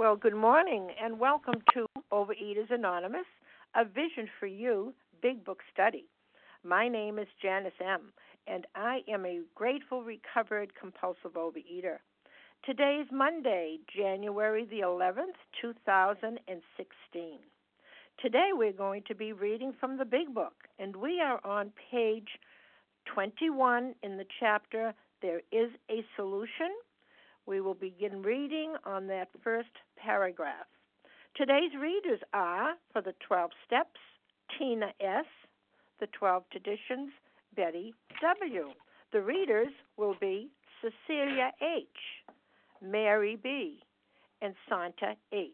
Well, good morning and welcome to Overeaters Anonymous, a vision for you big book study. My name is Janice M., and I am a grateful, recovered, compulsive overeater. Today is Monday, January the 11th, 2016. Today we're going to be reading from the Big Book, and we are on page 21 in the chapter There is a Solution. We will begin reading on that first paragraph. Today's readers are, for the 12 steps, Tina S., the 12 traditions, Betty W. The readers will be Cecilia H., Mary B., and Santa H.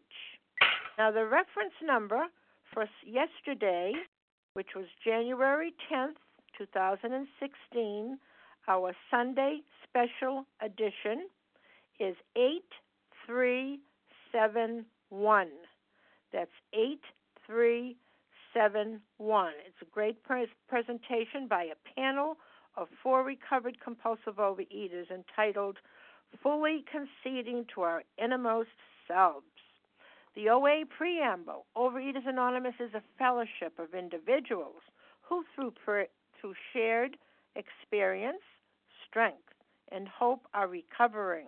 Now, the reference number for yesterday, which was January 10th, 2016, our Sunday special edition, is 8371. That's 8371. It's a great pre- presentation by a panel of four recovered compulsive overeaters entitled Fully Conceding to Our Innermost Selves. The OA Preamble Overeaters Anonymous is a fellowship of individuals who, through, per- through shared experience, strength, and hope, are recovering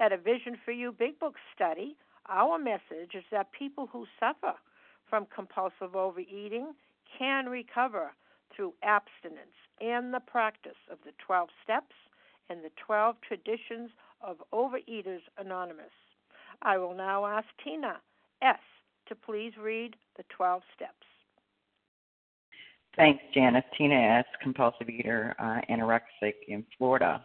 At a Vision for You Big Book study, our message is that people who suffer from compulsive overeating can recover through abstinence and the practice of the 12 steps and the 12 traditions of Overeaters Anonymous. I will now ask Tina S. to please read the 12 steps. Thanks, Janice. Tina S., compulsive eater, uh, anorexic in Florida.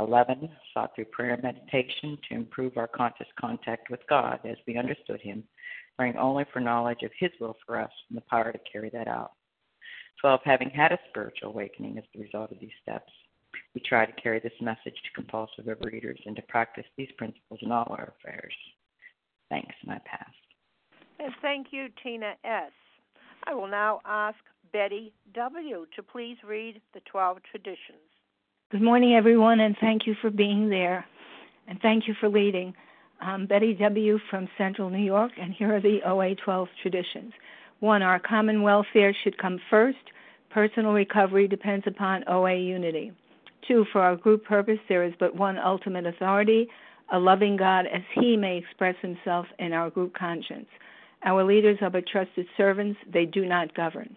11. Sought through prayer and meditation to improve our conscious contact with God as we understood Him, praying only for knowledge of His will for us and the power to carry that out. 12. Having had a spiritual awakening as the result of these steps, we try to carry this message to compulsive overeaters and to practice these principles in all our affairs. Thanks, I pass. And thank you, Tina S. I will now ask Betty W. to please read the 12 traditions. Good morning, everyone, and thank you for being there. And thank you for leading. I'm Betty W. from Central New York, and here are the OA 12 traditions. One, our common welfare should come first. Personal recovery depends upon OA unity. Two, for our group purpose, there is but one ultimate authority, a loving God as He may express Himself in our group conscience. Our leaders are but trusted servants, they do not govern.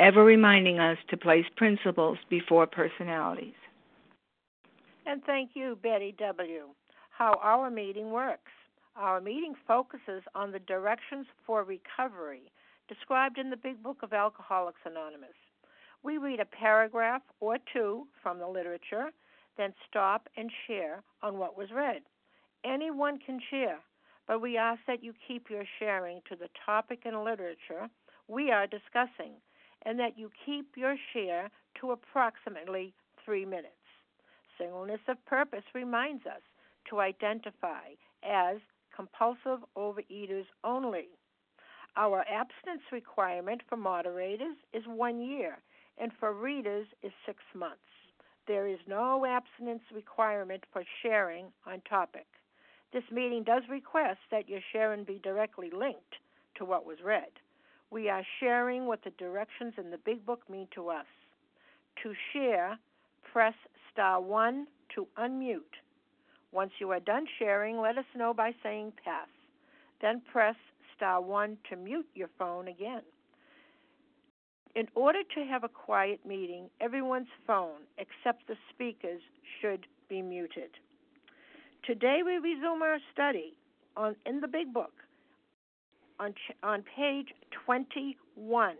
ever reminding us to place principles before personalities. And thank you, Betty W. How our meeting works. Our meeting focuses on the directions for recovery described in the Big Book of Alcoholics Anonymous. We read a paragraph or two from the literature, then stop and share on what was read. Anyone can share, but we ask that you keep your sharing to the topic and literature we are discussing and that you keep your share to approximately three minutes. Singleness of purpose reminds us to identify as compulsive overeaters only. Our abstinence requirement for moderators is one year, and for readers is six months. There is no abstinence requirement for sharing on topic. This meeting does request that your sharing be directly linked to what was read. We are sharing what the directions in the Big Book mean to us. To share, press star 1 to unmute. Once you are done sharing, let us know by saying pass. Then press star 1 to mute your phone again. In order to have a quiet meeting, everyone's phone, except the speaker's, should be muted. Today we resume our study on in the Big Book on on page 21.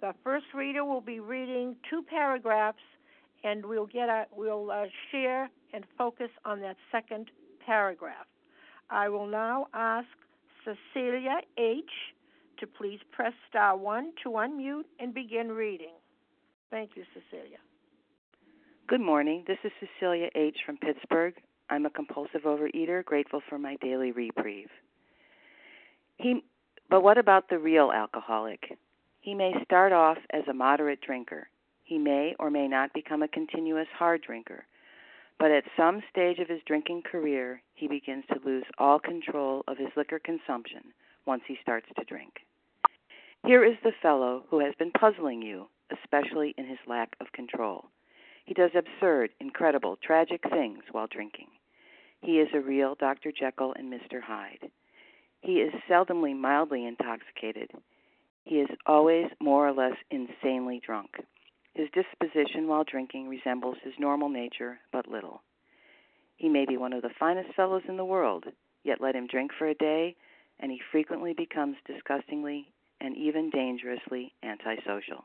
The first reader will be reading two paragraphs, and we'll get a, we'll uh, share and focus on that second paragraph. I will now ask Cecilia H. to please press star one to unmute and begin reading. Thank you, Cecilia. Good morning. This is Cecilia H. from Pittsburgh. I'm a compulsive overeater, grateful for my daily reprieve. He, but what about the real alcoholic? He may start off as a moderate drinker. He may or may not become a continuous hard drinker. But at some stage of his drinking career, he begins to lose all control of his liquor consumption once he starts to drink. Here is the fellow who has been puzzling you, especially in his lack of control. He does absurd, incredible, tragic things while drinking. He is a real Dr. Jekyll and Mr. Hyde. He is seldomly mildly intoxicated. He is always more or less insanely drunk. His disposition while drinking resembles his normal nature but little. He may be one of the finest fellows in the world, yet let him drink for a day, and he frequently becomes disgustingly and even dangerously antisocial.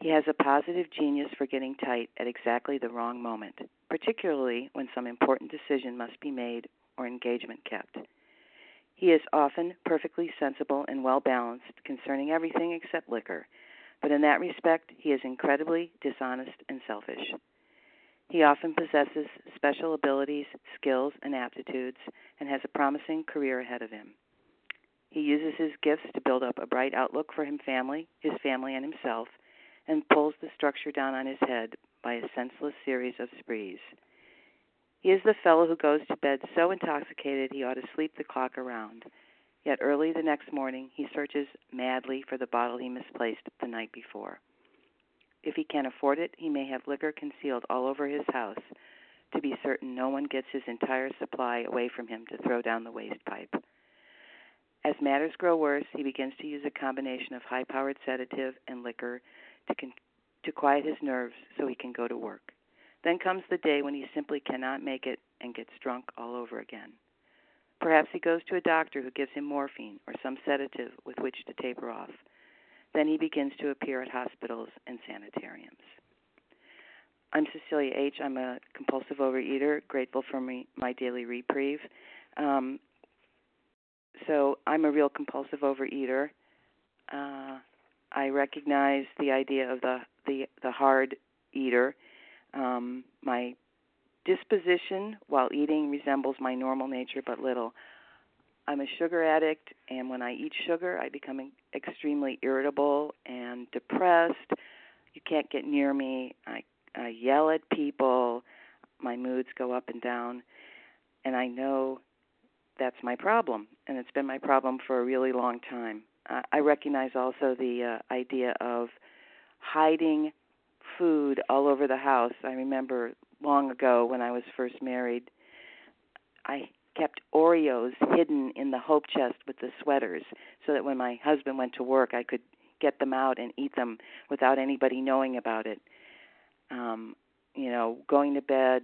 He has a positive genius for getting tight at exactly the wrong moment, particularly when some important decision must be made or engagement kept. He is often perfectly sensible and well balanced concerning everything except liquor, but in that respect he is incredibly dishonest and selfish. He often possesses special abilities, skills, and aptitudes, and has a promising career ahead of him. He uses his gifts to build up a bright outlook for him family, his family and himself, and pulls the structure down on his head by a senseless series of sprees. He is the fellow who goes to bed so intoxicated he ought to sleep the clock around. Yet early the next morning he searches madly for the bottle he misplaced the night before. If he can afford it, he may have liquor concealed all over his house to be certain no one gets his entire supply away from him to throw down the waste pipe. As matters grow worse, he begins to use a combination of high powered sedative and liquor to, con- to quiet his nerves so he can go to work. Then comes the day when he simply cannot make it and gets drunk all over again. Perhaps he goes to a doctor who gives him morphine or some sedative with which to taper off. Then he begins to appear at hospitals and sanitariums. I'm Cecilia H. I'm a compulsive overeater, grateful for me, my daily reprieve. Um, so I'm a real compulsive overeater. Uh, I recognize the idea of the the, the hard eater. Um, my disposition while eating resembles my normal nature, but little. I'm a sugar addict, and when I eat sugar, I become extremely irritable and depressed. You can't get near me. I, I yell at people. My moods go up and down, and I know that's my problem, and it's been my problem for a really long time. I recognize also the uh, idea of hiding food all over the house. I remember long ago when I was first married, I kept Oreos hidden in the hope chest with the sweaters so that when my husband went to work, I could get them out and eat them without anybody knowing about it. Um, you know, going to bed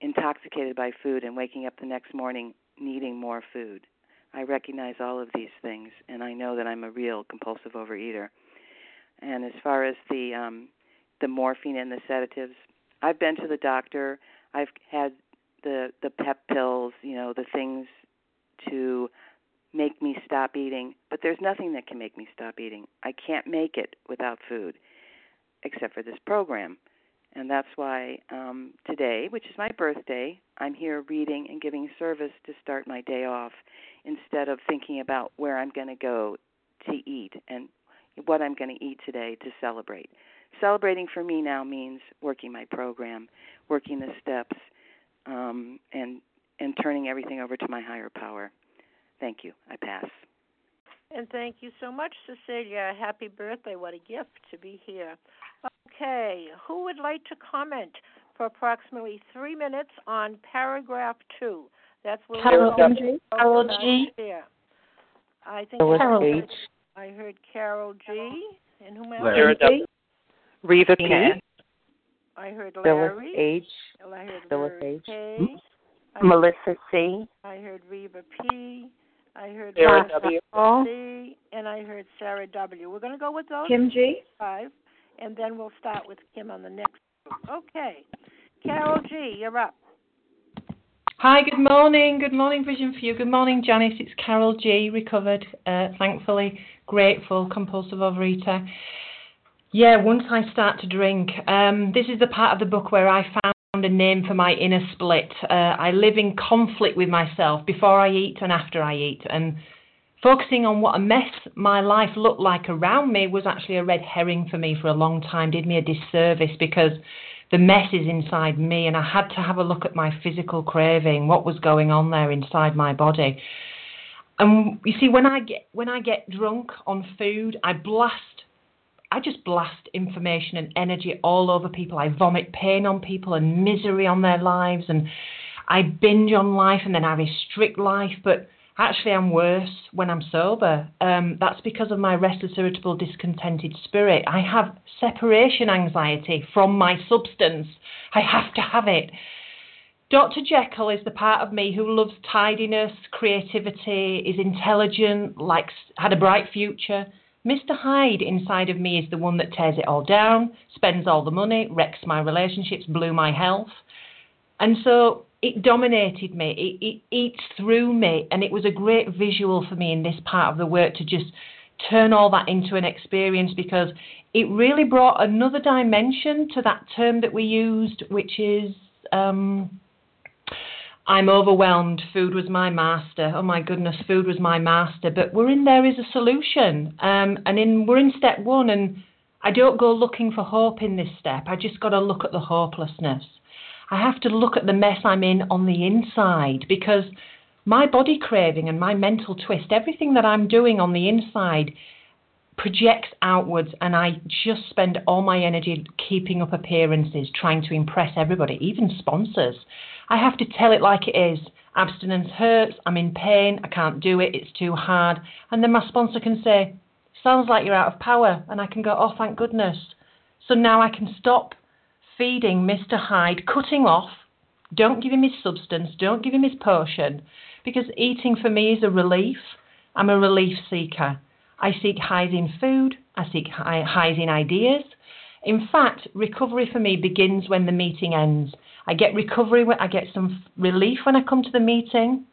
intoxicated by food and waking up the next morning needing more food. I recognize all of these things, and I know that I'm a real compulsive overeater. And as far as the um, the morphine and the sedatives, I've been to the doctor. I've had the the pep pills, you know, the things to make me stop eating, but there's nothing that can make me stop eating. I can't make it without food except for this program. And that's why um, today, which is my birthday, I'm here reading and giving service to start my day off instead of thinking about where I'm going to go to eat and what I'm going to eat today to celebrate. Celebrating for me now means working my program, working the steps, um, and and turning everything over to my higher power. Thank you. I pass. And thank you so much, Cecilia. Happy birthday. What a gift to be here. Okay, who would like to comment for approximately three minutes on paragraph two? That's where Carol, G. Carol G. I think Carol H. I heard Carol G. And who else? Larry G. Reva P. I heard Larry. Phyllis H. I heard Phyllis Larry H. K. I Melissa C. I heard Reva P. I heard Sarah Melissa W. C. And I heard Sarah W. We're going to go with those Kim G. five, and then we'll start with Kim on the next. Okay. Carol G., you're up. Hi, good morning. Good morning, Vision for You. Good morning, Janice. It's Carol G. Recovered, uh, thankfully, grateful, compulsive overeater. Yeah, once I start to drink, um, this is the part of the book where I found a name for my inner split. Uh, I live in conflict with myself before I eat and after I eat, and focusing on what a mess my life looked like around me was actually a red herring for me for a long time. Did me a disservice because the mess is inside me, and I had to have a look at my physical craving, what was going on there inside my body. And you see, when I get when I get drunk on food, I blast, I just blast information and energy all over people. I vomit pain on people and misery on their lives, and I binge on life, and then I restrict life, but Actually, I'm worse when I'm sober. Um, that's because of my restless, irritable, discontented spirit. I have separation anxiety from my substance. I have to have it. Dr. Jekyll is the part of me who loves tidiness, creativity, is intelligent, likes had a bright future. Mr. Hyde inside of me is the one that tears it all down, spends all the money, wrecks my relationships, blew my health. And so it dominated me. It, it eats through me, and it was a great visual for me in this part of the work to just turn all that into an experience because it really brought another dimension to that term that we used, which is um, I'm overwhelmed. Food was my master. Oh my goodness, food was my master. But we're in there is a solution, um, and in we're in step one, and I don't go looking for hope in this step. I just got to look at the hopelessness. I have to look at the mess I'm in on the inside because my body craving and my mental twist, everything that I'm doing on the inside projects outwards and I just spend all my energy keeping up appearances, trying to impress everybody, even sponsors. I have to tell it like it is. Abstinence hurts, I'm in pain, I can't do it, it's too hard. And then my sponsor can say, Sounds like you're out of power. And I can go, Oh, thank goodness. So now I can stop feeding Mr. Hyde, cutting off, Don't give him his substance. Don't give him his potion. Because eating for me is a relief. I'm a relief seeker. I seek highs in food. I seek highs in ideas. In fact, recovery for me begins when the meeting ends. I get recovery, I get some relief when I come to the meeting.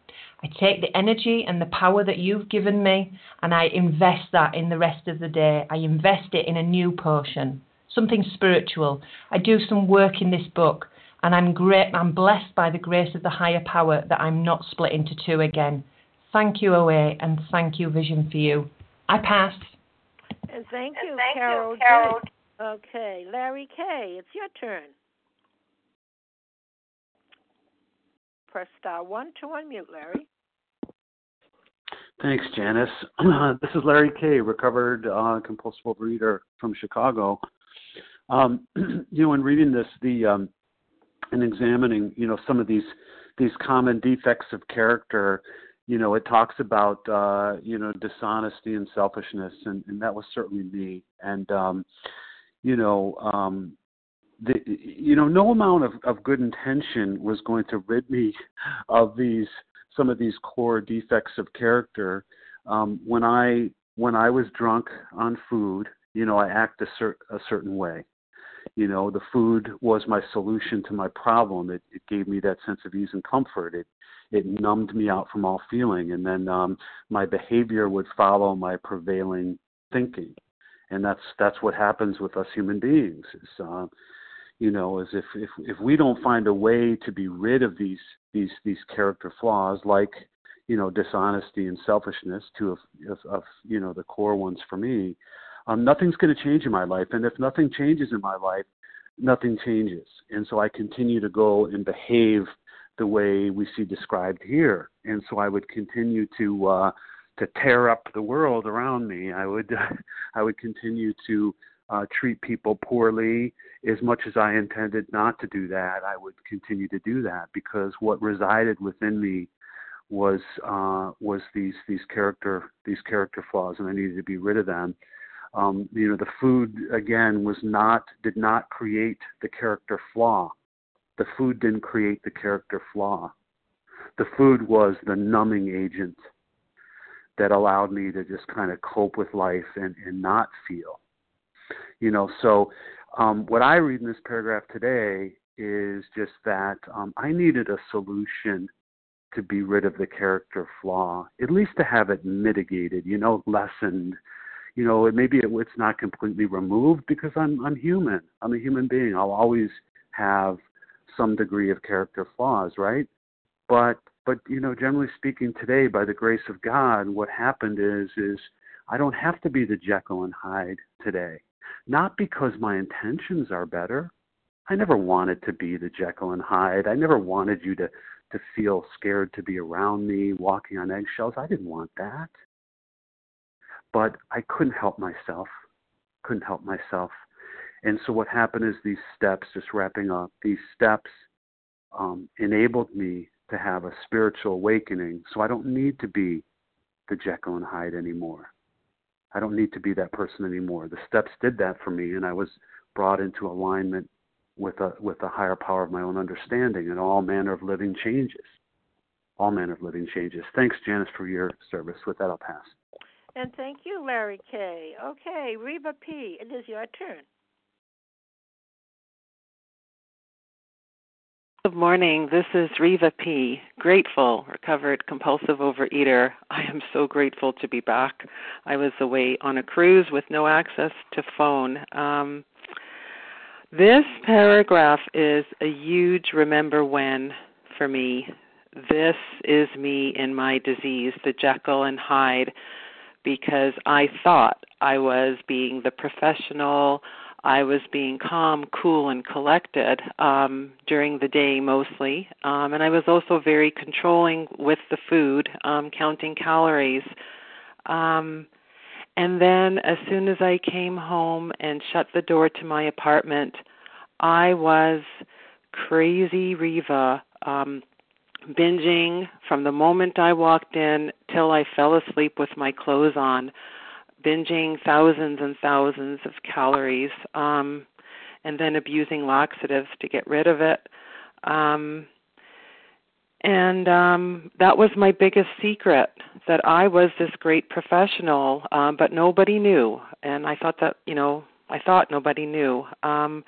I take the energy and the power that you've given me and I invest that in the rest of the day. I invest it in a new potion, something spiritual. I do some work in this book and I'm great I'm blessed by the grace of the higher power that I'm not split into two again. Thank you, OA, and thank you, Vision for You. I pass. And thank you, and thank Carol. You, Carol. Okay, Larry K., it's your turn. Press star one to unmute, Larry. Thanks, Janice. this is Larry K., recovered uh, compulsive reader from Chicago. Um, you know, in reading this, the um, and examining, you know, some of these these common defects of character, you know, it talks about uh, you know dishonesty and selfishness, and, and that was certainly me. And um, you know, um, the, you know, no amount of, of good intention was going to rid me of these some of these core defects of character. Um, when I when I was drunk on food, you know, I act a, cer- a certain way. You know, the food was my solution to my problem. It, it gave me that sense of ease and comfort. It it numbed me out from all feeling, and then um, my behavior would follow my prevailing thinking, and that's that's what happens with us human beings. Is, uh, you know, is if if if we don't find a way to be rid of these these these character flaws, like you know dishonesty and selfishness, two of of, of you know the core ones for me, um, nothing's going to change in my life. And if nothing changes in my life, nothing changes. And so I continue to go and behave the way we see described here. And so I would continue to uh, to tear up the world around me. I would I would continue to uh, treat people poorly. As much as I intended not to do that, I would continue to do that because what resided within me was uh, was these these character these character flaws, and I needed to be rid of them. Um, you know, the food again was not did not create the character flaw. The food didn't create the character flaw. The food was the numbing agent that allowed me to just kind of cope with life and, and not feel you know so um, what i read in this paragraph today is just that um, i needed a solution to be rid of the character flaw at least to have it mitigated you know lessened. You know it, maybe it, it's not completely removed because i'm i'm human. I'm a human being. I'll always have some degree of character flaws right? But but you know generally speaking today by the grace of god what happened is is i don't have to be the jekyll and hyde today not because my intentions are better. I never wanted to be the Jekyll and Hyde. I never wanted you to to feel scared to be around me, walking on eggshells. I didn't want that. But I couldn't help myself. Couldn't help myself. And so what happened is these steps, just wrapping up, these steps um, enabled me to have a spiritual awakening. So I don't need to be the Jekyll and Hyde anymore. I don't need to be that person anymore. The steps did that for me, and I was brought into alignment with a with a higher power of my own understanding, and all manner of living changes. All manner of living changes. Thanks, Janice, for your service. With that, I'll pass. And thank you, Larry K. Okay, Reva P. It is your turn. Good morning. This is Reva P. Grateful, recovered compulsive overeater. I am so grateful to be back. I was away on a cruise with no access to phone. Um, this paragraph is a huge remember when for me. This is me in my disease, the Jekyll and Hyde, because I thought I was being the professional I was being calm, cool, and collected um, during the day mostly. Um, and I was also very controlling with the food, um, counting calories. Um, and then as soon as I came home and shut the door to my apartment, I was crazy Reva, um, binging from the moment I walked in till I fell asleep with my clothes on binging thousands and thousands of calories, um, and then abusing laxatives to get rid of it. Um, and um that was my biggest secret that I was this great professional um but nobody knew and I thought that you know I thought nobody knew um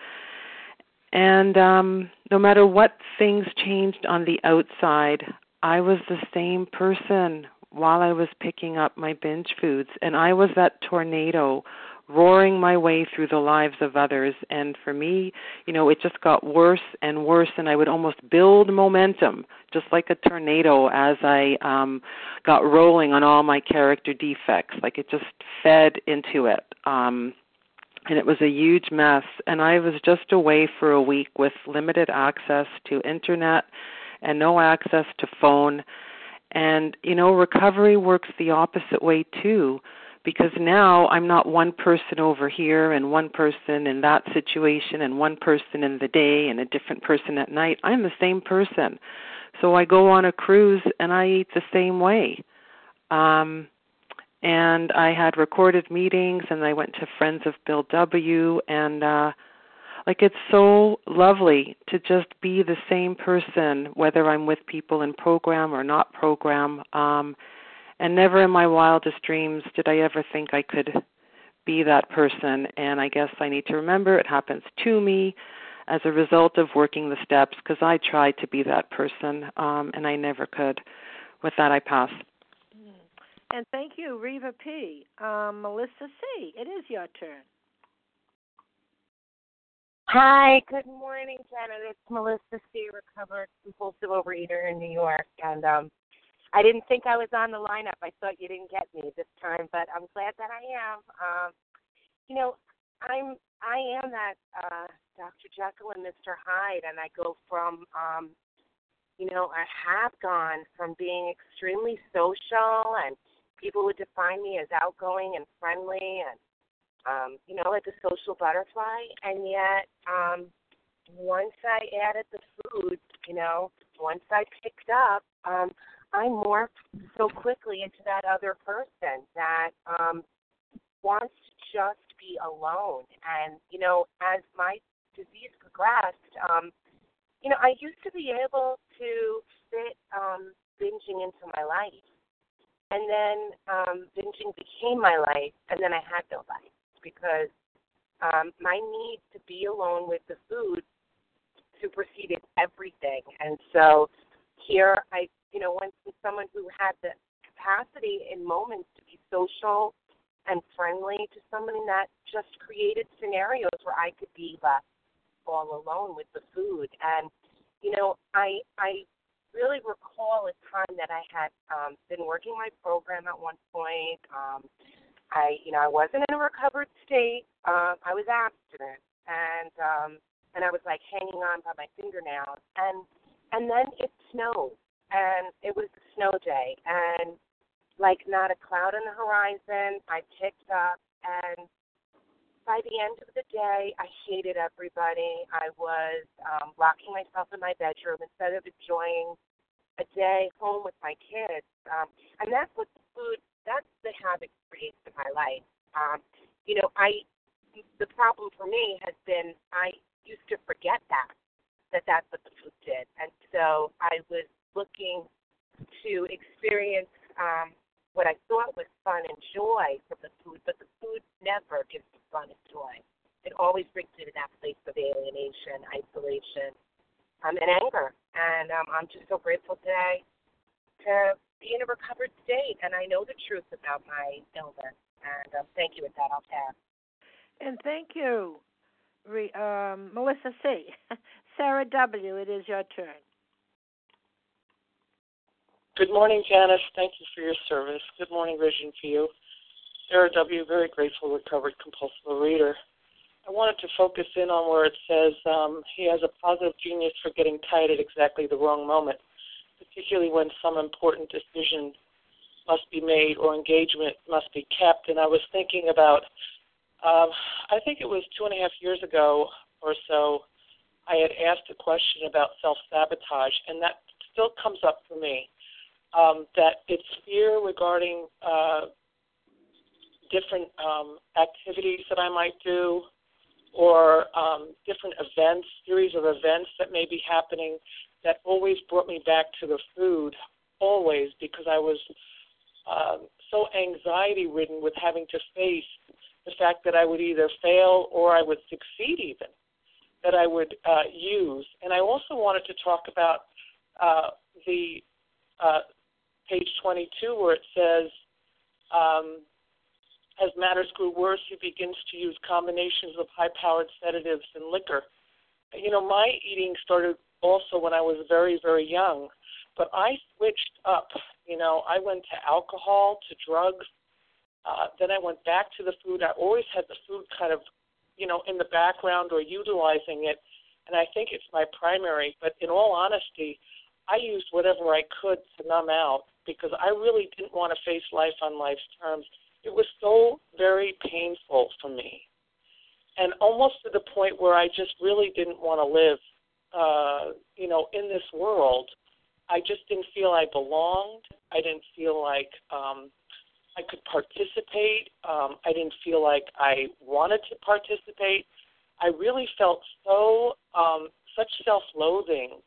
and um no matter what things changed on the outside I was the same person while I was picking up my binge foods and I was that tornado roaring my way through the lives of others. And for me you know it just got worse and worse and i would almost build momentum just like a tornado as i um got rolling on all my character defects. Like it just fed into it um and it was a huge mess. And i was just away for a week with limited access to internet and no access to phone and you know recovery works the opposite way too because now I'm not one person over here and one person in that situation and one person in the day and a different person at night. I'm the same person. So I go on a cruise and I eat the same way. Um and I had recorded meetings and I went to Friends of Bill W and uh like it's so lovely to just be the same person whether I'm with people in program or not program um and never in my wildest dreams did I ever think I could be that person. And I guess I need to remember it happens to me as a result of working the steps because I tried to be that person um, and I never could. With that, I pass. Mm-hmm. And thank you, Reva P. Um, Melissa C. It is your turn. Hi, good morning, Janet. It's Melissa C. Recovered compulsive overeater in New York, and um, I didn't think I was on the lineup. I thought you didn't get me this time, but I'm glad that I am. Um, you know, I'm I am that uh, Dr. Jekyll and Mr. Hyde, and I go from, um, you know, I have gone from being extremely social, and people would define me as outgoing and friendly, and um, you know, like a social butterfly, and yet um, once I added the food, you know, once I picked up. Um, I morphed so quickly into that other person that um, wants to just be alone. And, you know, as my disease progressed, um, you know, I used to be able to fit um, binging into my life. And then um, binging became my life, and then I had no life because um, my need to be alone with the food superseded everything. And so here I you know, went from someone who had the capacity in moments to be social and friendly to someone that just created scenarios where I could be left all alone with the food. And, you know, I I really recall a time that I had um, been working my program at one point. Um, I, you know, I wasn't in a recovered state. Um, I was abstinent, and um, and I was like hanging on by my fingernails. And and then it snowed, and it was a snow day and like not a cloud on the horizon. I picked up and by the end of the day I hated everybody. I was um locking myself in my bedroom instead of enjoying a day home with my kids. Um and that's what the food that's the habit creates in my life. Um, you know, I the problem for me has been I used to forget that that that's what the food did. And so I was looking to experience um, what I thought was fun and joy from the food, but the food never gives me fun and joy. It always brings me to that place of alienation, isolation, um, and anger. And um, I'm just so grateful today to be in a recovered state, and I know the truth about my illness. And um, thank you. With that, I'll pass. And thank you, um, Melissa C. Sarah W. It is your turn. Good morning, Janice. Thank you for your service. Good morning, Vision for you. Sarah W., very grateful, recovered compulsive reader. I wanted to focus in on where it says um, he has a positive genius for getting tired at exactly the wrong moment, particularly when some important decision must be made or engagement must be kept. And I was thinking about, um, I think it was two and a half years ago or so, I had asked a question about self sabotage, and that still comes up for me um, that it's fear regarding uh, different um, activities that I might do or um, different events, series of events that may be happening that always brought me back to the food, always, because I was uh, so anxiety ridden with having to face the fact that I would either fail or I would succeed, even that I would uh, use. And I also wanted to talk about uh, the uh, page 22 where it says, um, as matters grew worse, he begins to use combinations of high powered sedatives and liquor. You know, my eating started also when I was very, very young, but I switched up. You know, I went to alcohol, to drugs. Uh, then I went back to the food. I always had the food kind of, you know, in the background or utilizing it. And I think it's my primary. But in all honesty, I used whatever I could to numb out because I really didn't want to face life on life's terms. It was so very painful for me. And almost to the point where I just really didn't want to live, uh, you know, in this world. I just didn't feel I belonged. I didn't feel like um, I could participate. Um, I didn't feel like I wanted to participate. I really felt so um, such self-loathing.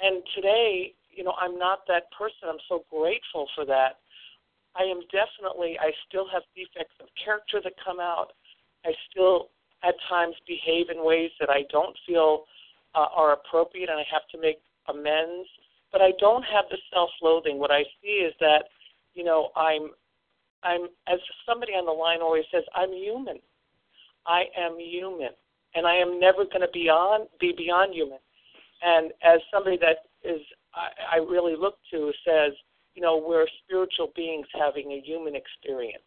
And today, you know, I'm not that person. I'm so grateful for that. I am definitely, I still have defects of character that come out. I still, at times, behave in ways that I don't feel uh, are appropriate, and I have to make amends. But I don't have the self-loathing. What I see is that, you know, I'm, I'm, as somebody on the line always says, I'm human. I am human, and I am never going to be on, be beyond human. And as somebody that is, I, I really look to says, you know, we're spiritual beings having a human experience.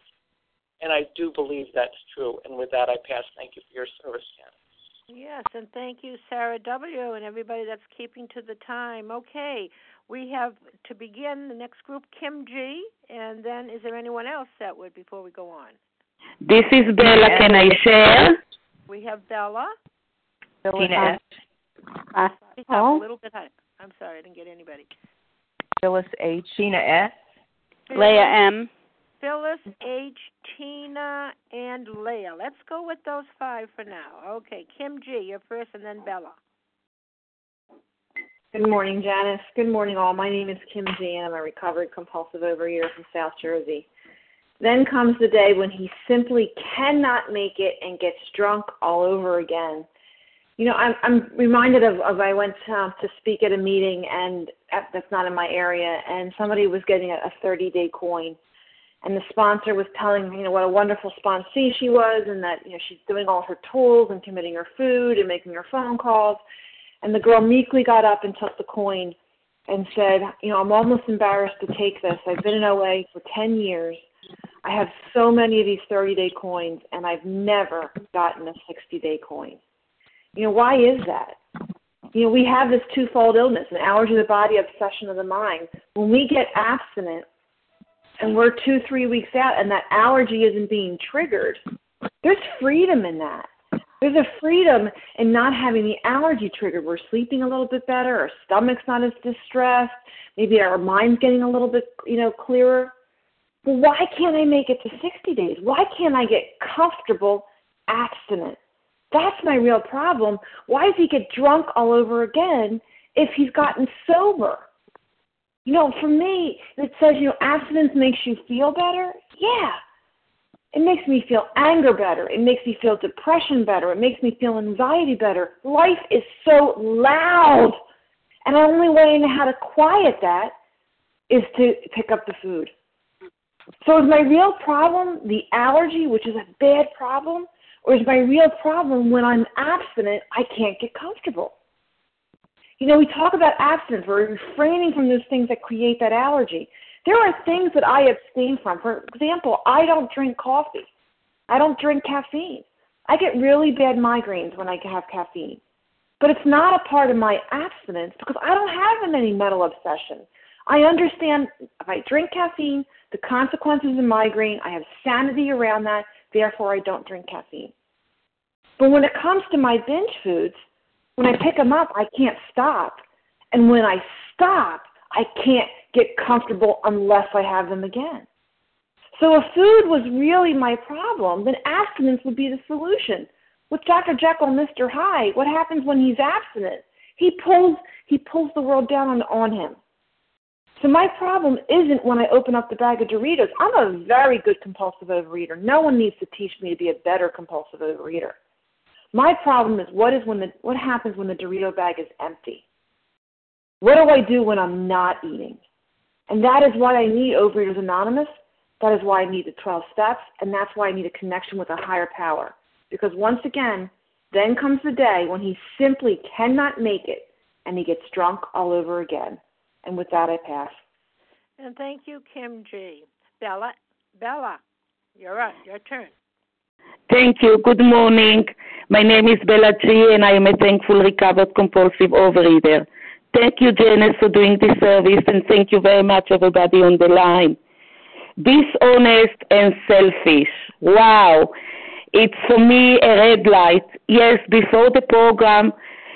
And I do believe that's true. And with that, I pass. Thank you for your service, Janet. Yes, and thank you, Sarah W., and everybody that's keeping to the time. Okay, we have to begin the next group, Kim G., and then is there anyone else that would before we go on? This is Bella. Can I share? We have Bella. Tina S. a little bit high. I'm sorry, I didn't get anybody. Phyllis H. Tina S. Leah M. Phyllis H. Tina and Leah. Let's go with those five for now. Okay, Kim G. You're first, and then Bella. Good morning, Janice. Good morning, all. My name is Kim G, and I'm a recovered compulsive overeater from South Jersey. Then comes the day when he simply cannot make it and gets drunk all over again you know, I'm I'm reminded of, of I went uh, to speak at a meeting and at, that's not in my area, and somebody was getting a, a 30 day coin, and the sponsor was telling you know what a wonderful sponsee she was, and that you know she's doing all her tools and committing her food and making her phone calls, and the girl meekly got up and took the coin, and said, you know, I'm almost embarrassed to take this. I've been in OA for 10 years. I have so many of these 30 day coins, and I've never gotten a 60 day coin you know, why is that? You know, we have this twofold illness, an allergy of the body, obsession of the mind. When we get abstinent and we're two, three weeks out and that allergy isn't being triggered, there's freedom in that. There's a freedom in not having the allergy triggered. We're sleeping a little bit better, our stomach's not as distressed, maybe our mind's getting a little bit, you know, clearer. Well, why can't I make it to 60 days? Why can't I get comfortable abstinent? That's my real problem. Why does he get drunk all over again if he's gotten sober? You know, for me, it says, you know, abstinence makes you feel better. Yeah. It makes me feel anger better. It makes me feel depression better. It makes me feel anxiety better. Life is so loud. And the only way I know how to quiet that is to pick up the food. So is my real problem the allergy, which is a bad problem? Or is my real problem when I'm abstinent, I can't get comfortable? You know, we talk about abstinence, we're refraining from those things that create that allergy. There are things that I abstain from. For example, I don't drink coffee. I don't drink caffeine. I get really bad migraines when I have caffeine. But it's not a part of my abstinence because I don't have any mental obsession. I understand if I drink caffeine, the consequences of migraine, I have sanity around that, therefore I don't drink caffeine. But when it comes to my binge foods, when I pick them up, I can't stop. And when I stop, I can't get comfortable unless I have them again. So if food was really my problem, then abstinence would be the solution. With Dr. Jekyll and Mr. Hyde, what happens when he's abstinent? He pulls he pulls the world down on, on him. So my problem isn't when I open up the bag of Doritos. I'm a very good compulsive overeater. No one needs to teach me to be a better compulsive overeater. My problem is what is when the what happens when the Dorito bag is empty? What do I do when I'm not eating? And that is why I need Overeaters Anonymous. That is why I need the 12 steps, and that's why I need a connection with a higher power. Because once again, then comes the day when he simply cannot make it, and he gets drunk all over again. And with that, I pass. And thank you, Kim G. Bella, Bella, you're up. Your turn. Thank you. Good morning. My name is Bella G, and I am a thankful recovered compulsive overeater. Thank you, Janice, for doing this service, and thank you very much, everybody on the line. Dishonest and selfish. Wow. It's for me a red light. Yes, before the program,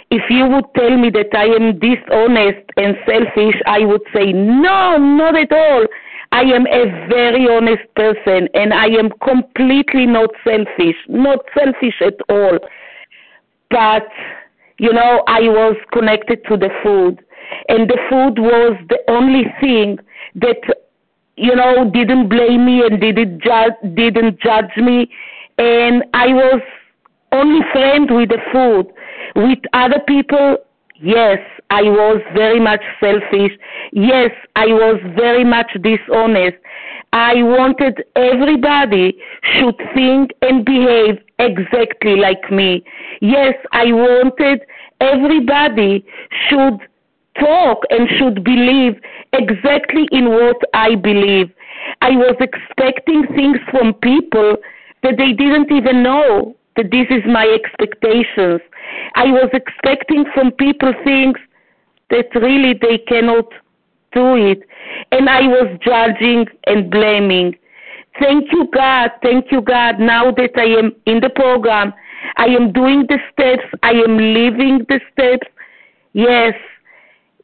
if you would tell me that I am dishonest and selfish, I would say, no, not at all. I am a very honest person and I am completely not selfish, not selfish at all. But, you know, I was connected to the food and the food was the only thing that, you know, didn't blame me and didn't judge, didn't judge me. And I was only friend with the food. With other people, Yes, I was very much selfish. Yes, I was very much dishonest. I wanted everybody should think and behave exactly like me. Yes, I wanted everybody should talk and should believe exactly in what I believe. I was expecting things from people that they didn't even know that this is my expectations. I was expecting from people things that really they cannot do it. And I was judging and blaming. Thank you, God. Thank you, God. Now that I am in the program, I am doing the steps. I am living the steps. Yes.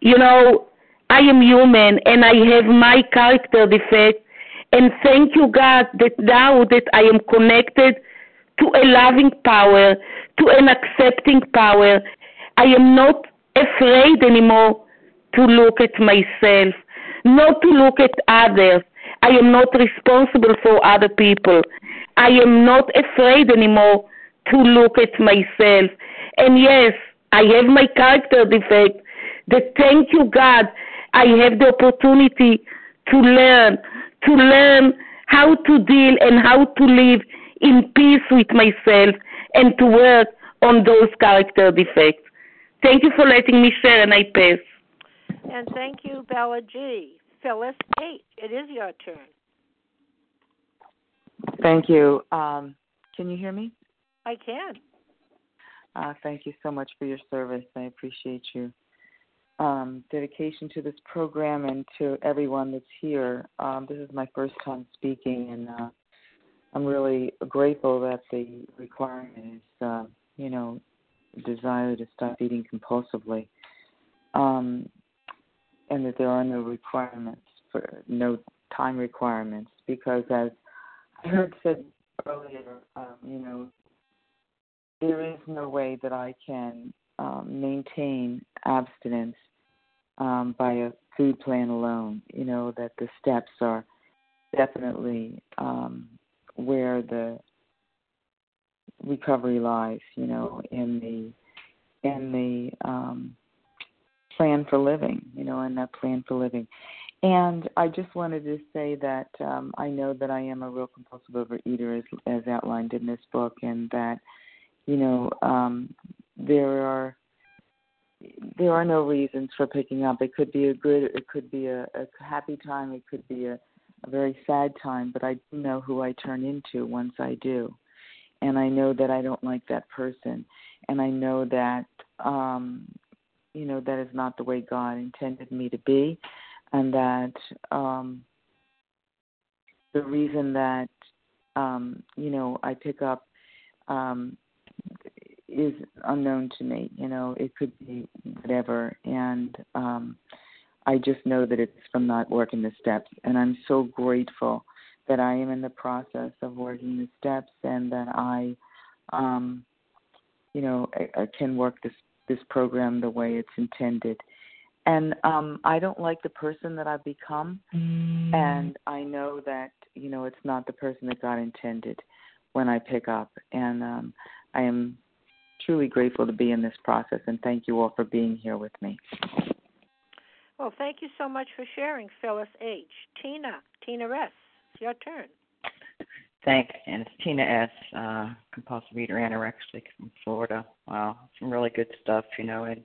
You know, I am human and I have my character defect. And thank you, God, that now that I am connected to a loving power, to an accepting power. I am not afraid anymore to look at myself, not to look at others. I am not responsible for other people. I am not afraid anymore to look at myself. And yes, I have my character defect. That thank you, God, I have the opportunity to learn, to learn how to deal and how to live in peace with myself and to work on those character defects. Thank you for letting me share, and I pass. And thank you, Bella G. Phyllis H., it is your turn. Thank you. Um, can you hear me? I can. Uh, thank you so much for your service. I appreciate you. Um, dedication to this program and to everyone that's here. Um, this is my first time speaking, and uh, I'm really grateful that the requirement is, uh, you know, desire to stop eating compulsively, um, and that there are no requirements for no time requirements because, as I heard said earlier, um, you know, there is no way that I can um, maintain abstinence um, by a food plan alone. You know that the steps are definitely um, where the recovery lies, you know, in the in the um, plan for living, you know, in that plan for living. And I just wanted to say that um, I know that I am a real compulsive overeater, as, as outlined in this book, and that you know um, there are there are no reasons for picking up. It could be a good, it could be a, a happy time, it could be a a very sad time, but I do know who I turn into once I do. And I know that I don't like that person. And I know that um you know that is not the way God intended me to be and that um the reason that um you know I pick up um is unknown to me. You know, it could be whatever and um I just know that it's from not working the steps. And I'm so grateful that I am in the process of working the steps and that I, um, you know, I, I can work this this program the way it's intended. and um I don't like the person that I've become mm. and I know that you know it's not the person that God intended when I pick up and um I am truly grateful to be in this process and thank you all for being here with me. Well, thank you so much for sharing, Phyllis H. Tina, Tina S. It's your turn. Thanks, and it's Tina S. Uh, compulsive eater, anorexic from Florida. Wow, some really good stuff, you know. And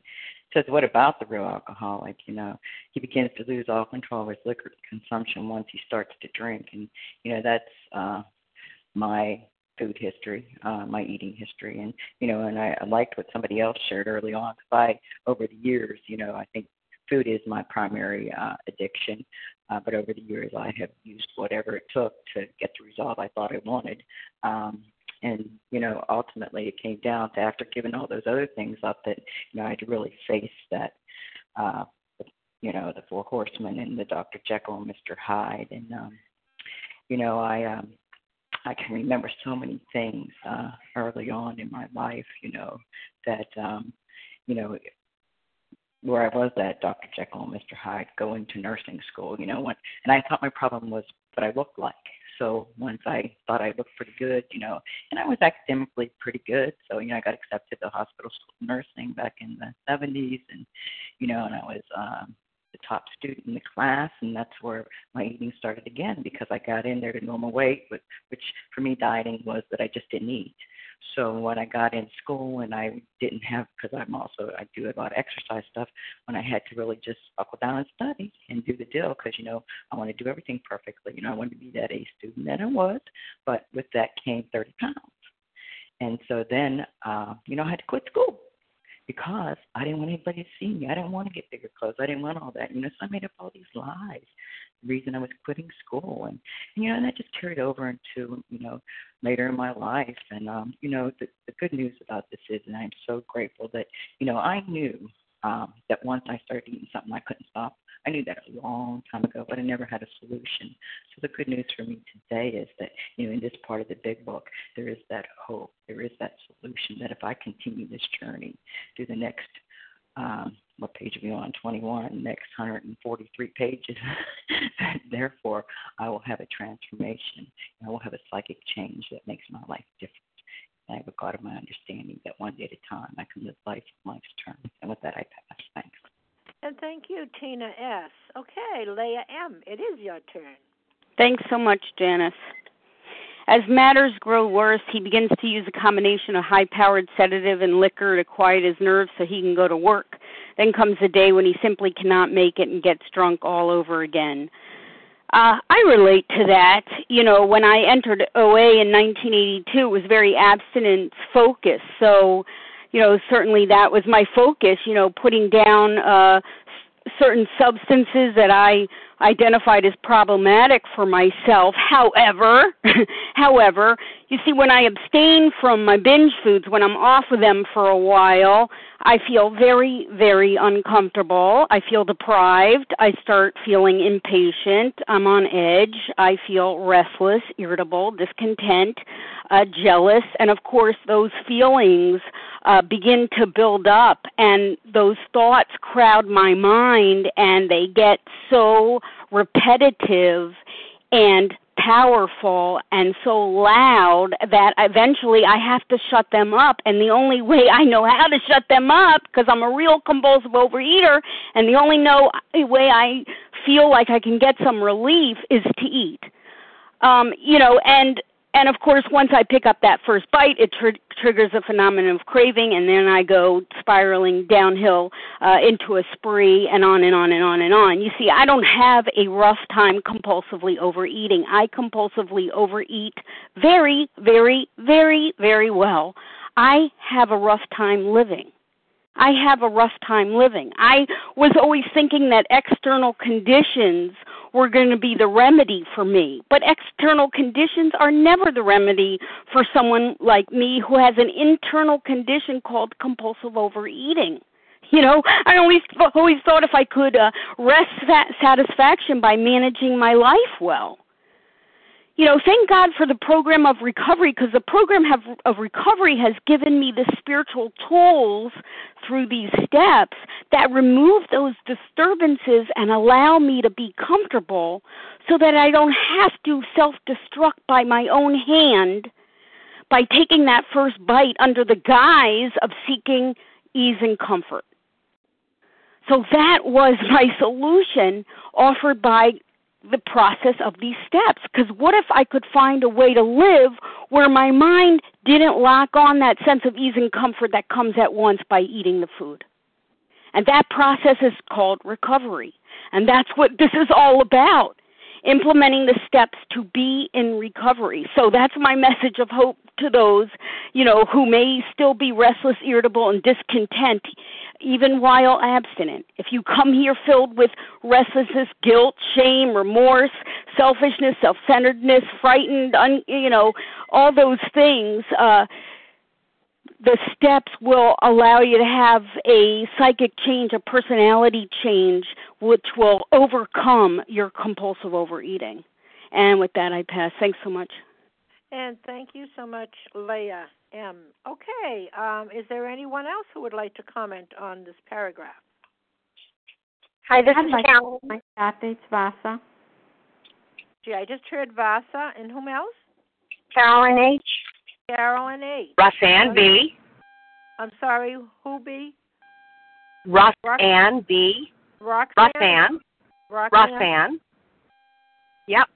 says, what about the real alcoholic? You know, he begins to lose all control of his liquor consumption once he starts to drink, and you know that's uh, my food history, uh, my eating history, and you know, and I, I liked what somebody else shared early on. I, over the years, you know, I think food is my primary uh, addiction, uh, but over the years, I have used whatever it took to get the result I thought I wanted. Um, and you know ultimately it came down to after giving all those other things up that you know I had to really face that uh you know the four horsemen and the Dr. Jekyll and Mr. Hyde and um you know I um I can remember so many things uh early on in my life you know that um you know where I was at Dr. Jekyll and Mr. Hyde going to nursing school, you know, when, and I thought my problem was what I looked like, so once I thought I looked pretty good, you know, and I was academically pretty good. So, you know, I got accepted to hospital school nursing back in the 70s and, you know, and I was um, the top student in the class. And that's where my eating started again because I got in there to normal weight, which, which for me, dieting was that I just didn't eat. So when I got in school and I didn't have, because I'm also I do a lot of exercise stuff. When I had to really just buckle down and study and do the deal, because you know I want to do everything perfectly. You know I wanted to be that A student that I was, but with that came 30 pounds. And so then, uh, you know, I had to quit school because I didn't want anybody to see me. I didn't want to get bigger clothes. I didn't want all that. You know, so I made up all these lies. The reason I was quitting school, and, and you know, and that just carried over into you know later in my life. And um, you know, the, the good news about this is, and I'm so grateful that you know I knew um, that once I started eating something, I couldn't stop. I knew that a long time ago, but I never had a solution. So the good news for me today is that, you know, in this part of the big book, there is that hope, there is that solution that if I continue this journey through the next um, what page are we on? 21, next 143 pages. Therefore, I will have a transformation. I will have a psychic change that makes my life different. I have a God of my understanding that one day at a time I can live life on life's terms. And with that, I pass. Thanks. And thank you, Tina S. Okay, Leah M., it is your turn. Thanks so much, Janice. As matters grow worse, he begins to use a combination of high powered sedative and liquor to quiet his nerves so he can go to work. Then comes the day when he simply cannot make it and gets drunk all over again. Uh, I relate to that. You know, when I entered OA in 1982, it was very abstinence focused. So, you know, certainly that was my focus, you know, putting down uh certain substances that I identified as problematic for myself. However, however, you see when I abstain from my binge foods when I'm off of them for a while, I feel very very uncomfortable. I feel deprived. I start feeling impatient. I'm on edge. I feel restless, irritable, discontent, uh jealous, and of course those feelings uh, begin to build up, and those thoughts crowd my mind, and they get so repetitive and powerful and so loud that eventually I have to shut them up. And the only way I know how to shut them up, because I'm a real compulsive overeater, and the only know, way I feel like I can get some relief is to eat. Um, you know, and and of course, once I pick up that first bite, it tr- triggers a phenomenon of craving, and then I go spiraling downhill uh, into a spree, and on and on and on and on. You see, I don't have a rough time compulsively overeating. I compulsively overeat very, very, very, very well. I have a rough time living. I have a rough time living. I was always thinking that external conditions were going to be the remedy for me. But external conditions are never the remedy for someone like me who has an internal condition called compulsive overeating. You know, I always always thought if I could uh, rest that satisfaction by managing my life well. You know, thank God for the program of recovery because the program have, of recovery has given me the spiritual tools through these steps that remove those disturbances and allow me to be comfortable so that I don't have to self destruct by my own hand by taking that first bite under the guise of seeking ease and comfort. So that was my solution offered by the process of these steps. Because what if I could find a way to live where my mind didn't lock on that sense of ease and comfort that comes at once by eating the food? And that process is called recovery. And that's what this is all about implementing the steps to be in recovery. So that's my message of hope to those, you know, who may still be restless, irritable, and discontent even while abstinent. If you come here filled with restlessness, guilt, shame, remorse, selfishness, self-centeredness, frightened, un, you know, all those things, uh, the steps will allow you to have a psychic change, a personality change, which will overcome your compulsive overeating. And with that, I pass. Thanks so much. And thank you so much, Leah M. Okay, um, is there anyone else who would like to comment on this paragraph? Hi, this I'd is like Carol. Kathy, it's Vasa. Gee, I just heard Vasa, and whom else? Carolyn H. Carolyn H. Roxanne B. I'm sorry, who B? Roxanne B. Roxanne. Roxanne. Roxanne. Roxanne. Yep.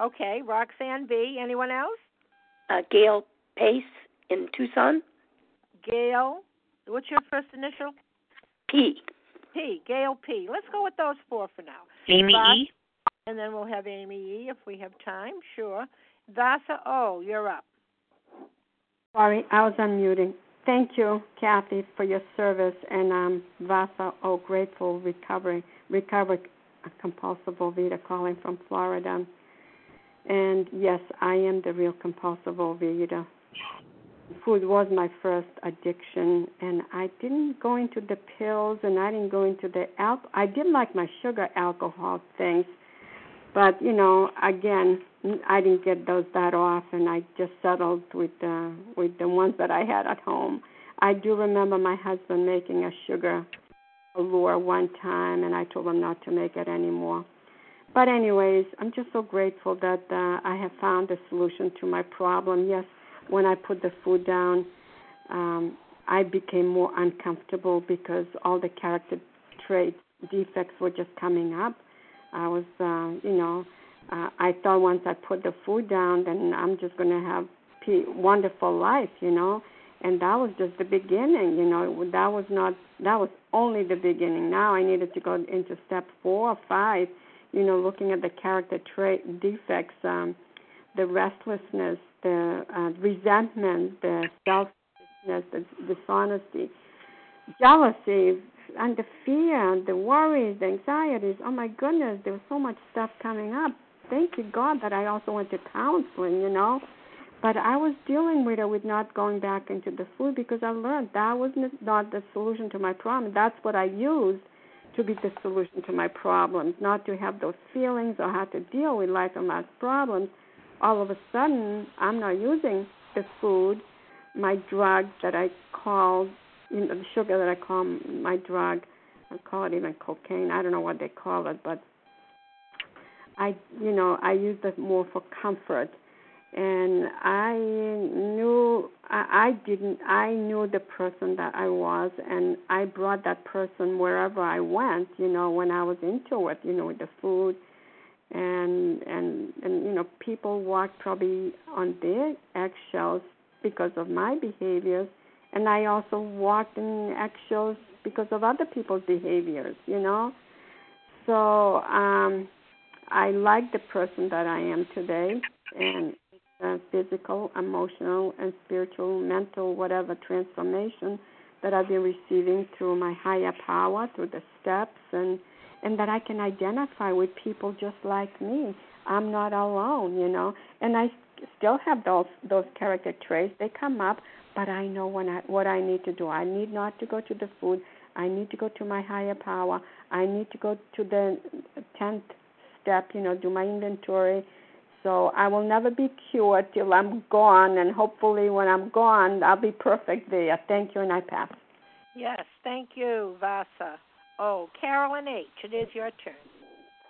Okay, Roxanne B. Anyone else? Uh, Gail Pace in Tucson. Gail. What's your first initial? P. P. Gail P. Let's go with those four for now. Amy Vas- E. And then we'll have Amy E. if we have time. Sure. Vasa O. You're up. Sorry, I was unmuting. Thank you, Kathy, for your service, and um, Vasa oh, Grateful Recovery, Recovered Compulsive Overeater calling from Florida. And yes, I am the real compulsive overeater. Food was my first addiction, and I didn't go into the pills, and I didn't go into the alcohol. I did like my sugar alcohol things, but you know, again, I didn't get those that often. I just settled with the with the ones that I had at home. I do remember my husband making a sugar allure one time, and I told him not to make it anymore. But anyways, I'm just so grateful that uh, I have found a solution to my problem. Yes, when I put the food down, um, I became more uncomfortable because all the character traits, defects were just coming up. I was, uh, you know, uh, I thought once I put the food down, then I'm just going to have pe- wonderful life, you know. And that was just the beginning, you know. That was not. That was only the beginning. Now I needed to go into step four or five you know, looking at the character trait defects, um, the restlessness, the uh, resentment, the selfishness, the dishonesty, jealousy, and the fear, and the worries, the anxieties. Oh my goodness, there was so much stuff coming up. Thank you God that I also went to counseling, you know. But I was dealing with it with not going back into the food because I learned that was not the solution to my problem. That's what I used to be the solution to my problems, not to have those feelings or have to deal with life and my problems. All of a sudden, I'm not using the food, my drug that I call, you know, the sugar that I call my drug. I call it even cocaine. I don't know what they call it, but I, you know, I use it more for comfort and I knew I, I didn't I knew the person that I was and I brought that person wherever I went, you know, when I was into it, you know, with the food and and and you know, people walk probably on their eggshells because of my behaviors and I also walked in eggshells because of other people's behaviors, you know. So um I like the person that I am today and uh, physical, emotional, and spiritual, mental, whatever transformation that I've been receiving through my higher power, through the steps, and and that I can identify with people just like me. I'm not alone, you know, and I still have those those character traits. They come up, but I know when I what I need to do. I need not to go to the food. I need to go to my higher power. I need to go to the tenth step, you know, do my inventory So I will never be cured till I'm gone, and hopefully, when I'm gone, I'll be perfect there. Thank you, and I pass. Yes, thank you, Vasa. Oh, Carolyn H., it is your turn.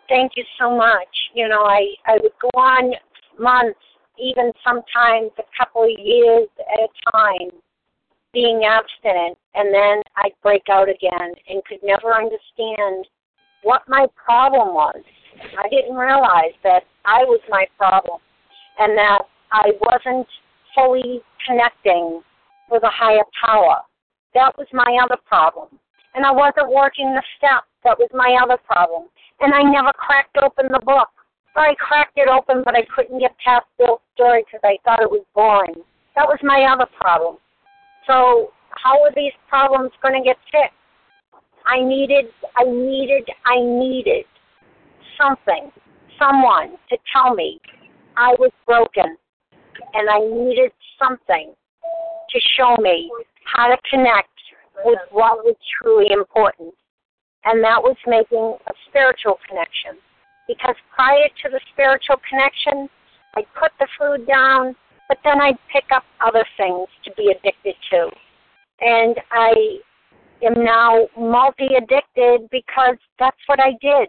Thank you so much. You know, I I would go on months, even sometimes a couple of years at a time, being abstinent, and then I'd break out again and could never understand what my problem was. I didn't realize that I was my problem and that I wasn't fully connecting with a higher power. That was my other problem. And I wasn't working the steps. That was my other problem. And I never cracked open the book. I cracked it open, but I couldn't get past Bill's story because I thought it was boring. That was my other problem. So how are these problems going to get fixed? I needed, I needed, I needed something, someone to tell me I was broken and I needed something to show me how to connect with what was truly important. And that was making a spiritual connection. Because prior to the spiritual connection, I'd put the food down, but then I'd pick up other things to be addicted to. And I am now multi addicted because that's what I did.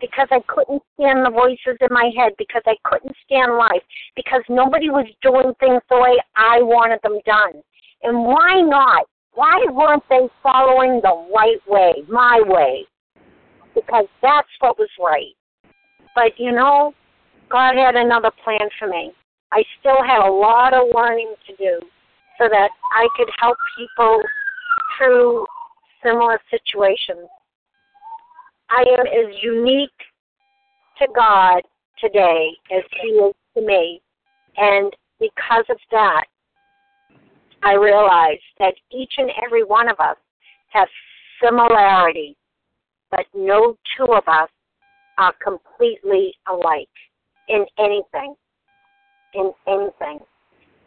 Because I couldn't stand the voices in my head, because I couldn't stand life, because nobody was doing things the way I wanted them done. And why not? Why weren't they following the right way, my way? Because that's what was right. But you know, God had another plan for me. I still had a lot of learning to do so that I could help people through similar situations. I am as unique to God today as He is to me. And because of that, I realize that each and every one of us has similarities, but no two of us are completely alike in anything. In anything.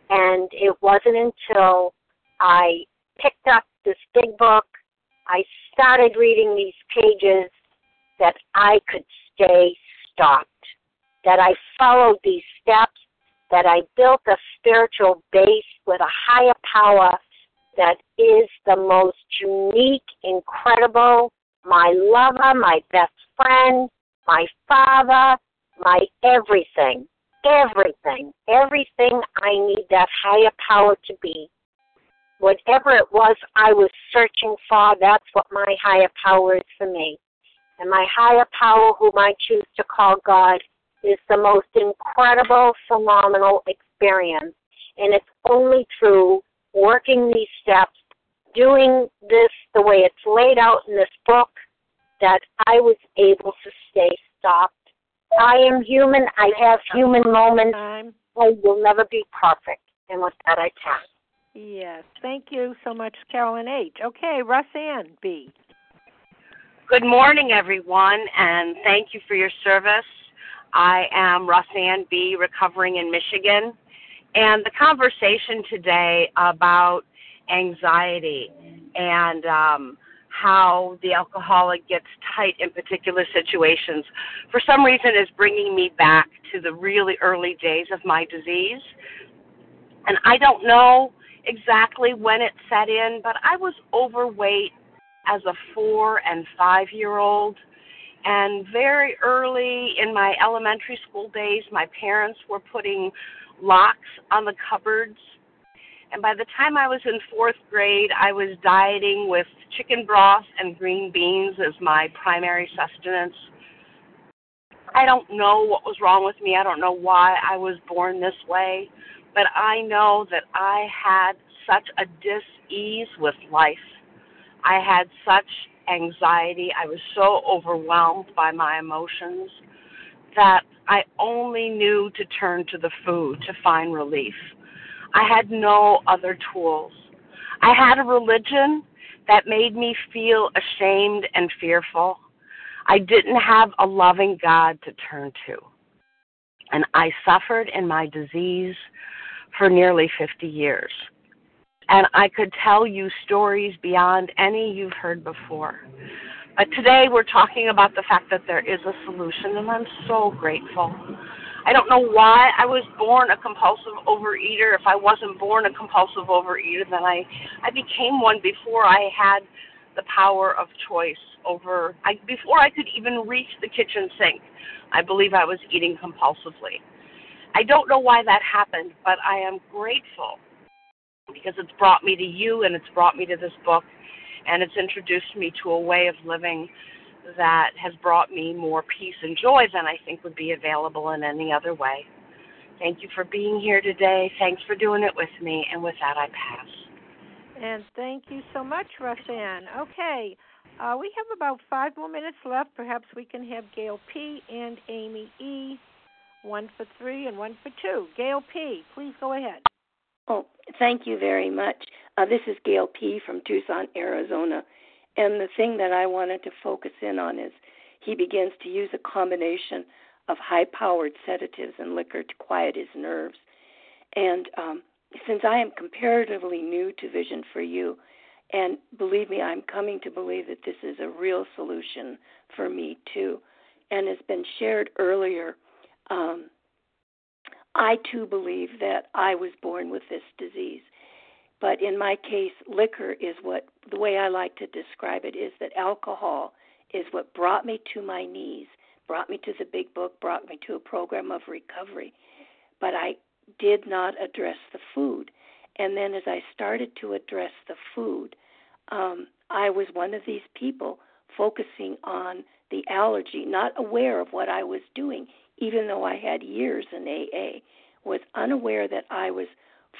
And it wasn't until I picked up this big book, I started reading these pages, that I could stay stopped. That I followed these steps, that I built a spiritual base with a higher power that is the most unique, incredible, my lover, my best friend, my father, my everything, everything, everything I need that higher power to be. Whatever it was I was searching for, that's what my higher power is for me. And my higher power, whom I choose to call God, is the most incredible, phenomenal experience. And it's only through working these steps, doing this the way it's laid out in this book, that I was able to stay stopped. I am human. I have human moments. I will never be perfect. And with that, I pass. Yes, thank you so much, Carolyn H. Okay, Russ-Ann B. Good morning, everyone, and thank you for your service. I am Russ-Ann B., recovering in Michigan, and the conversation today about anxiety and um, how the alcoholic gets tight in particular situations, for some reason, is bringing me back to the really early days of my disease. And I don't know exactly when it set in, but I was overweight as a four and five year old. And very early in my elementary school days, my parents were putting locks on the cupboards. And by the time I was in fourth grade, I was dieting with chicken broth and green beans as my primary sustenance. I don't know what was wrong with me. I don't know why I was born this way. But I know that I had such a dis ease with life. I had such anxiety. I was so overwhelmed by my emotions that I only knew to turn to the food to find relief. I had no other tools. I had a religion that made me feel ashamed and fearful. I didn't have a loving God to turn to. And I suffered in my disease for nearly 50 years. And I could tell you stories beyond any you've heard before. But today we're talking about the fact that there is a solution, and I'm so grateful. I don't know why I was born a compulsive overeater. If I wasn't born a compulsive overeater, then I I became one before I had the power of choice over I before I could even reach the kitchen sink. I believe I was eating compulsively. I don't know why that happened, but I am grateful because it's brought me to you and it's brought me to this book and it's introduced me to a way of living that has brought me more peace and joy than I think would be available in any other way. Thank you for being here today. Thanks for doing it with me. And with that, I pass. And thank you so much, Roseanne. Okay, uh, we have about five more minutes left. Perhaps we can have Gail P. and Amy E. One for three and one for two. Gail P., please go ahead. Oh, thank you very much. Uh, this is Gail P. from Tucson, Arizona. And the thing that I wanted to focus in on is he begins to use a combination of high powered sedatives and liquor to quiet his nerves. And um, since I am comparatively new to Vision for You, and believe me, I'm coming to believe that this is a real solution for me too. And has been shared earlier. Um, I too believe that I was born with this disease. But in my case, liquor is what the way I like to describe it is that alcohol is what brought me to my knees, brought me to the big book, brought me to a program of recovery. But I did not address the food. And then as I started to address the food, um, I was one of these people focusing on the allergy, not aware of what I was doing, even though I had years in AA, was unaware that I was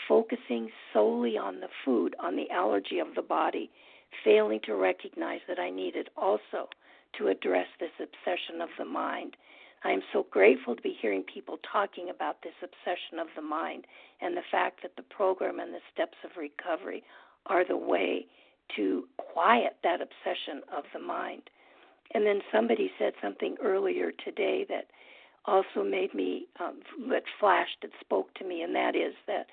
focusing solely on the food, on the allergy of the body, failing to recognize that I needed also to address this obsession of the mind. I am so grateful to be hearing people talking about this obsession of the mind and the fact that the program and the steps of recovery are the way to quiet that obsession of the mind. And then somebody said something earlier today that also made me, um, that flashed, that spoke to me, and that is that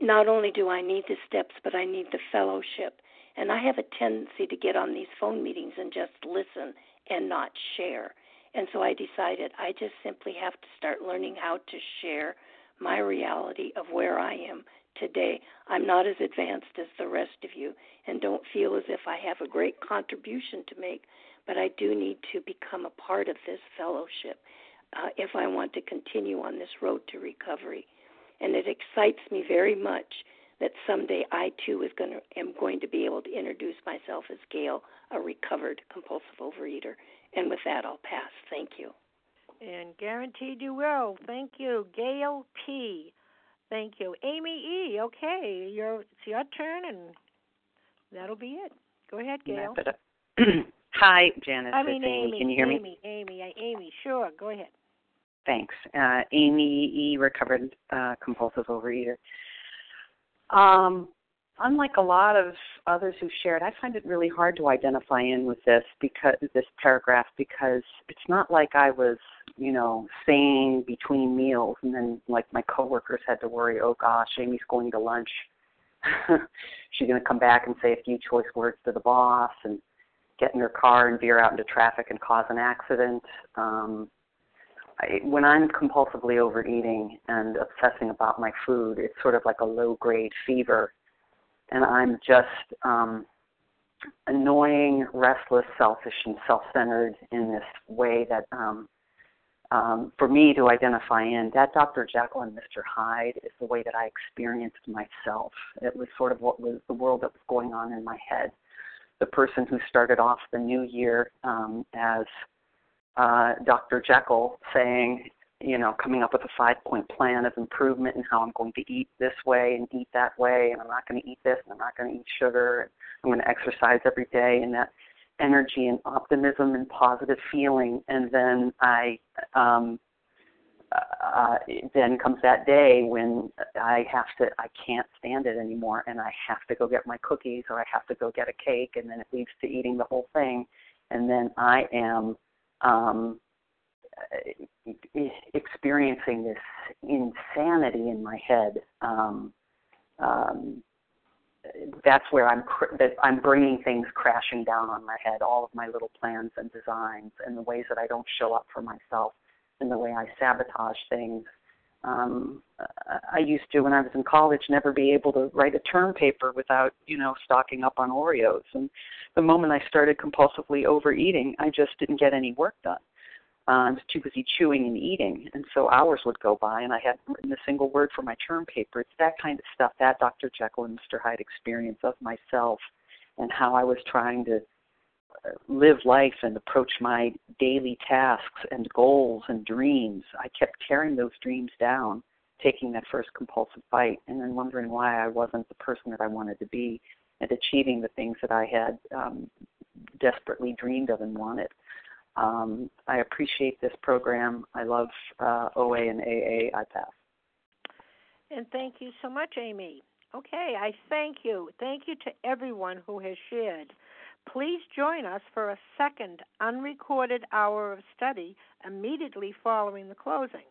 not only do I need the steps, but I need the fellowship. And I have a tendency to get on these phone meetings and just listen and not share. And so I decided I just simply have to start learning how to share my reality of where I am today. I'm not as advanced as the rest of you and don't feel as if I have a great contribution to make, but I do need to become a part of this fellowship uh, if I want to continue on this road to recovery. And it excites me very much that someday I too is going to, am going to be able to introduce myself as Gail, a recovered compulsive overeater. And with that, I'll pass. Thank you. And guaranteed you will. Thank you, Gail P. Thank you, Amy E. Okay, your it's your turn, and that'll be it. Go ahead, Gail. Hi, Janice. I mean, Amy. Amy. Can you hear Amy, me? Amy, Amy. Sure. Go ahead. Thanks. Uh, Amy E. Recovered uh, compulsive overeater. Um, unlike a lot of others who shared, I find it really hard to identify in with this because this paragraph because it's not like I was, you know, saying between meals and then like my coworkers had to worry, oh gosh, Amy's going to lunch. She's going to come back and say a few choice words to the boss and get in her car and veer out into traffic and cause an accident. Um, When I'm compulsively overeating and obsessing about my food, it's sort of like a low grade fever, and I'm just um, annoying, restless, selfish, and self centered in this way that um, um, for me to identify in, that Dr. Jekyll and Mr. Hyde is the way that I experienced myself. It was sort of what was the world that was going on in my head. The person who started off the new year um, as uh, Dr. Jekyll saying, you know, coming up with a five point plan of improvement and how I'm going to eat this way and eat that way, and I'm not going to eat this and I'm not going to eat sugar, and I'm going to exercise every day, and that energy and optimism and positive feeling. And then I, um, uh, then comes that day when I have to, I can't stand it anymore, and I have to go get my cookies or I have to go get a cake, and then it leads to eating the whole thing, and then I am um, experiencing this insanity in my head. Um, um, that's where I'm cr- that I'm bringing things crashing down on my head, all of my little plans and designs, and the ways that I don't show up for myself, and the way I sabotage things. Um, I used to, when I was in college, never be able to write a term paper without, you know, stocking up on Oreos. And the moment I started compulsively overeating, I just didn't get any work done. Uh, I was too busy chewing and eating, and so hours would go by, and I hadn't written a single word for my term paper. It's that kind of stuff, that Dr. Jekyll and Mr. Hyde experience of myself, and how I was trying to live life and approach my daily tasks and goals and dreams. I kept tearing those dreams down, taking that first compulsive bite, and then wondering why I wasn't the person that I wanted to be and achieving the things that I had um, desperately dreamed of and wanted. Um, I appreciate this program. I love uh, OA and AA. I pass. And thank you so much, Amy. Okay, I thank you. Thank you to everyone who has shared. Please join us for a second unrecorded hour of study immediately following the closing.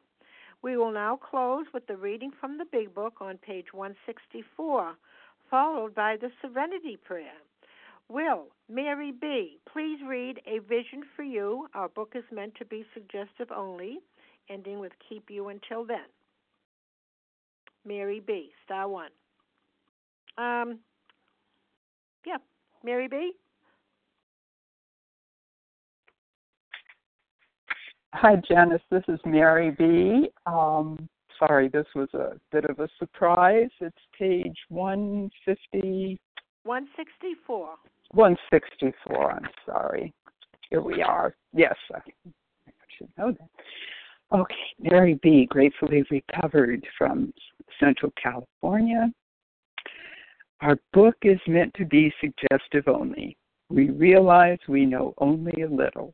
We will now close with the reading from the Big Book on page 164, followed by the Serenity Prayer. Will, Mary B., please read A Vision for You. Our book is meant to be suggestive only, ending with Keep You Until Then. Mary B., star one. Um, yeah, Mary B. Hi, Janice. This is Mary B. Um, sorry, this was a bit of a surprise. It's page 150. 164. 164, I'm sorry. Here we are. Yes, I, I should know that. Okay, Mary B., gratefully recovered from Central California. Our book is meant to be suggestive only. We realize we know only a little.